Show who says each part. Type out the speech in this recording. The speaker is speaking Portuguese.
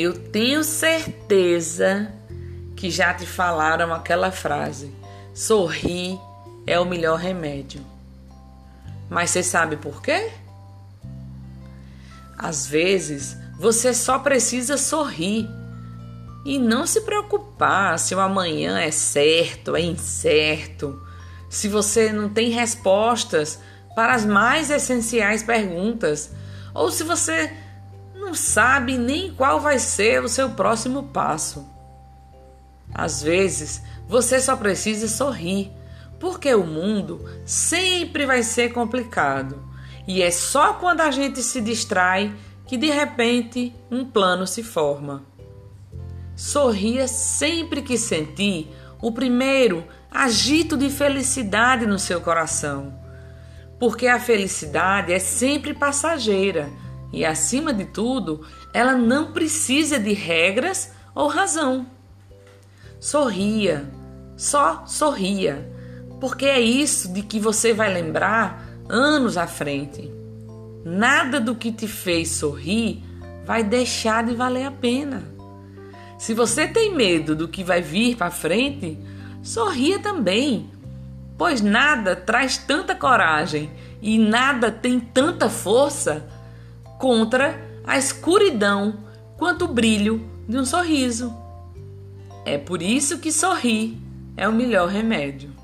Speaker 1: Eu tenho certeza que já te falaram aquela frase: sorrir é o melhor remédio. Mas você sabe por quê? Às vezes você só precisa sorrir e não se preocupar se o amanhã é certo, é incerto, se você não tem respostas para as mais essenciais perguntas, ou se você não sabe nem qual vai ser o seu próximo passo. Às vezes, você só precisa sorrir, porque o mundo sempre vai ser complicado e é só quando a gente se distrai que de repente um plano se forma. Sorria sempre que sentir o primeiro agito de felicidade no seu coração, porque a felicidade é sempre passageira e, acima de tudo, ela não precisa de regras ou razão. Sorria, só sorria, porque é isso de que você vai lembrar anos à frente. Nada do que te fez sorrir vai deixar de valer a pena. Se você tem medo do que vai vir para frente, sorria também, pois nada traz tanta coragem e nada tem tanta força contra a escuridão quanto o brilho de um sorriso. É por isso que sorrir é o melhor remédio.